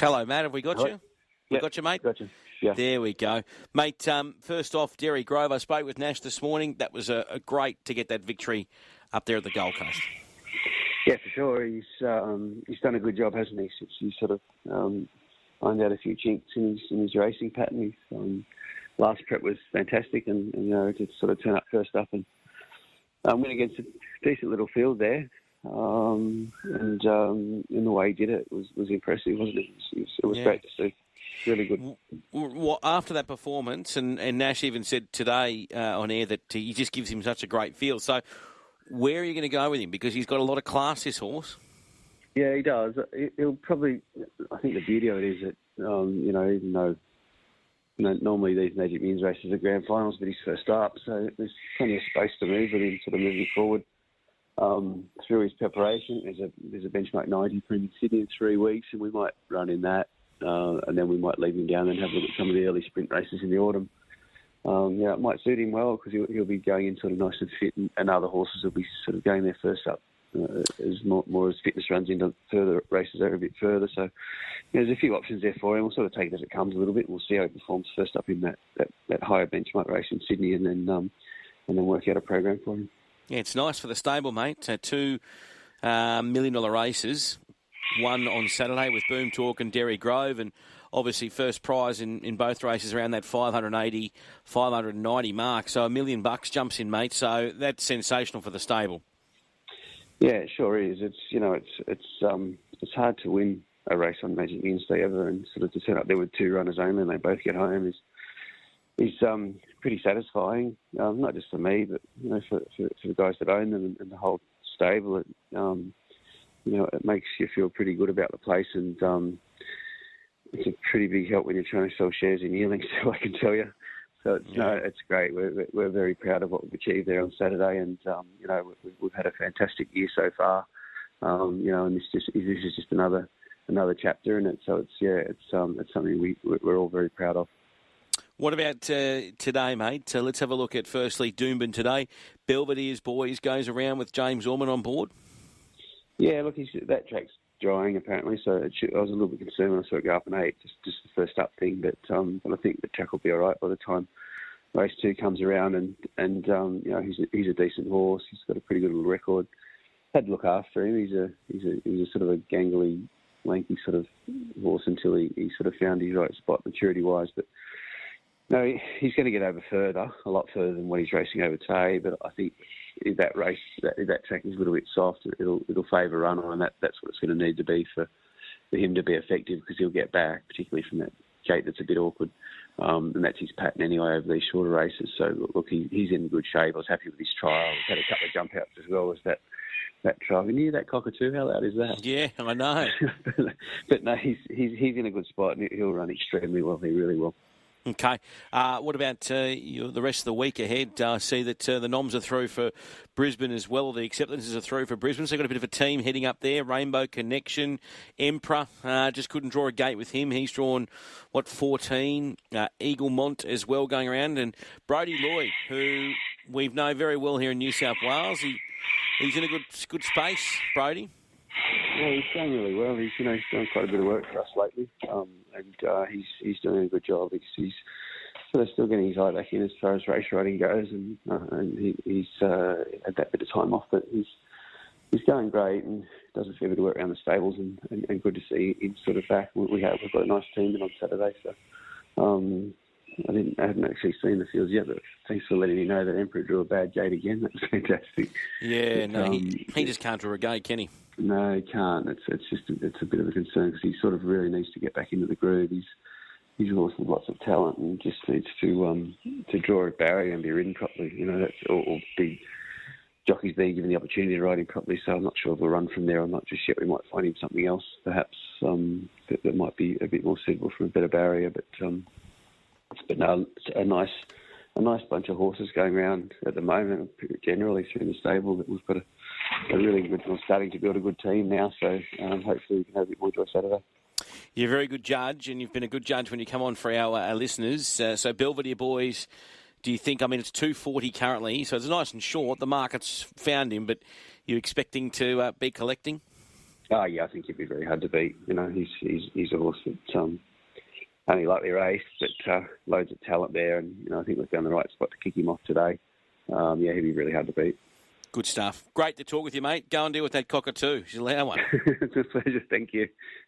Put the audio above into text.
Hello, Matt. Have we got Hello? you? We Yep, got you, mate. Gotcha. Yeah. There we go, mate. Um, first off, Derry Grove. I spoke with Nash this morning. That was a, a great to get that victory up there at the Gold Coast. Yeah, for sure. He's um, he's done a good job, hasn't he? Since he sort of um, ironed out a few chinks in his in his racing pattern. His um, last prep was fantastic, and, and you know to sort of turn up first up and um, win against a decent little field there. Um, and um, in the way he did it was was impressive, wasn't it? It was, it was, Yeah. great to see. Really good. W- w- after that performance, and, and Nash even said today uh, on air that he just gives him such a great feel. So, where are you going to go with him? Because he's got a lot of class, this horse. Yeah, he does. He- He'll probably. I think the beauty of it is that um, you know, even though you know, normally these Magic Millions races are grand finals, but he's first up, so there's plenty of space to move with him, sort of moving forward um, through his preparation. There's a there's a benchmark 90 in Sydney in three weeks, and we might run in that, uh, and then we might leave him down and have a look at some of the early sprint races in the autumn. Um, yeah, it might suit him well because he'll, he'll be going in sort of nice and fit, and, and other horses will be sort of going there first up uh, as more, more as fitness runs into further races over a bit further. So yeah, there's a few options there for him. We'll sort of take it as it comes a little bit. We'll see how he performs first up in that, that, that higher benchmark race in Sydney, and then um, and then work out a program for him. Yeah, it's nice for the stable, mate. Uh, two uh, million dollar races, one on Saturday with Boom Torque and Derry Grove, and obviously first prize in, in both races around that 580, 590 mark. So a million bucks jumps in, mate. So that's sensational for the stable. Yeah, it sure is. It's you know, it's it's um, it's hard to win a race on Magic Millions Day ever, and sort of to turn up there with two runners only and they both get home is is um, pretty satisfying. Um, not just for me, but you know, for, for, for the guys that own them and, the whole stable. It, um, you know, it makes you feel pretty good about the place, and um, it's a pretty big help when you're trying to sell shares in yearlings. So I can tell you. So it's, no, it's great. We're, we're- very proud of what we've achieved there on Saturday, and um, you know we've, we've had a fantastic year so far. Um, you know, and this just this is just another another chapter in it. So it's yeah, it's um, it's something we we're all very proud of. What about uh, today, mate? Uh, let's have a look at firstly Doomben today. Belvedere's boys goes around with James Orman on board. Yeah, look, that track's drying apparently, so should, I was a little bit concerned when I saw it go up an eight, just just the first up thing. But um, but I think the track will be all right by the time race two comes around, and and um, you know he's a, he's a decent horse. He's got a pretty good little record. Had to look after him. He's a he's a he's a sort of a gangly, lanky sort of horse until he, he sort of found his right spot maturity wise, but. No, he's going to get over further, a lot further than what he's racing over today. But I think if that race, that, if that track is a little bit soft, it'll it'll favour runner, and that, that's what it's going to need to be for, for him to be effective because he'll get back, particularly from that gate that's a bit awkward. Um, and that's his pattern anyway over these shorter races. So look, he, he's in good shape. I was happy with his trial. He's had a couple of jump outs as well as that that trial. Can you hear that cockatoo? How loud is that? Yeah, I know. but no, he's he's he's in a good spot and he'll run extremely well. He really will. Okay. Uh, what about uh, you, the rest of the week ahead? I see that uh, the noms are through for Brisbane as well. The acceptances are through for Brisbane. So they've got a bit of a team heading up there. Rainbow Connection, Emperor. Uh, just couldn't draw a gate with him. He's drawn, what, 14? Uh, Eaglemont as well going around. And Brody Lloyd, who we know very well here in New South Wales. He, he's in a good good space, Brody. Yeah, he's going really well. He's you know he's done quite a bit of work for us lately, um, and uh, he's he's doing a good job. He's, he's still getting his eye back in as far as race riding goes, and uh, and he, he's uh, had that bit of time off, but he's he's going great and does a fair bit of work around the stables, and, and, and good to see him sort of back. We, we have we've got a nice team in on Saturday, so. Um, I didn't. I haven't actually seen the fields yet, but thanks for letting me know that Emperor drew a bad gate again. That's fantastic. Yeah, But, no, um, he, he just can't draw a gate, can he? no, he can't. It's it's just a, it's a bit of a concern because he sort of really needs to get back into the groove. He's he's with lots of talent and just needs to um to draw a barrier and be ridden properly. You know, that's or, or be jockeys being given the opportunity to ride him properly. So I'm not sure if we'll run from there I'm not just yet. We might find him something else, perhaps um that, that might be a bit more suitable for a better barrier. But um but no, it's a nice a nice bunch of horses going around at the moment, generally through the stable. That we've got a, a really good, we're starting to build a good team now. So um, hopefully we can have a bit more joy Saturday. You're a very good judge, and you've been a good judge when you come on for our, our listeners. Uh, so, Belvedere boys, do you think? I mean, it's two forty currently, so it's nice and short. The market's found him, but you expecting to uh, be collecting? Oh yeah, I think he'd be very hard to beat. You know, he's he's he's a horse that um, only lightly raced, but uh, loads of talent there, and you know I think we found the right spot to kick him off today. Um, yeah, he'd be really hard to beat. Good stuff. Great to talk with you, mate. Go and deal with that cockatoo. She's allow one. it's a pleasure. Thank you.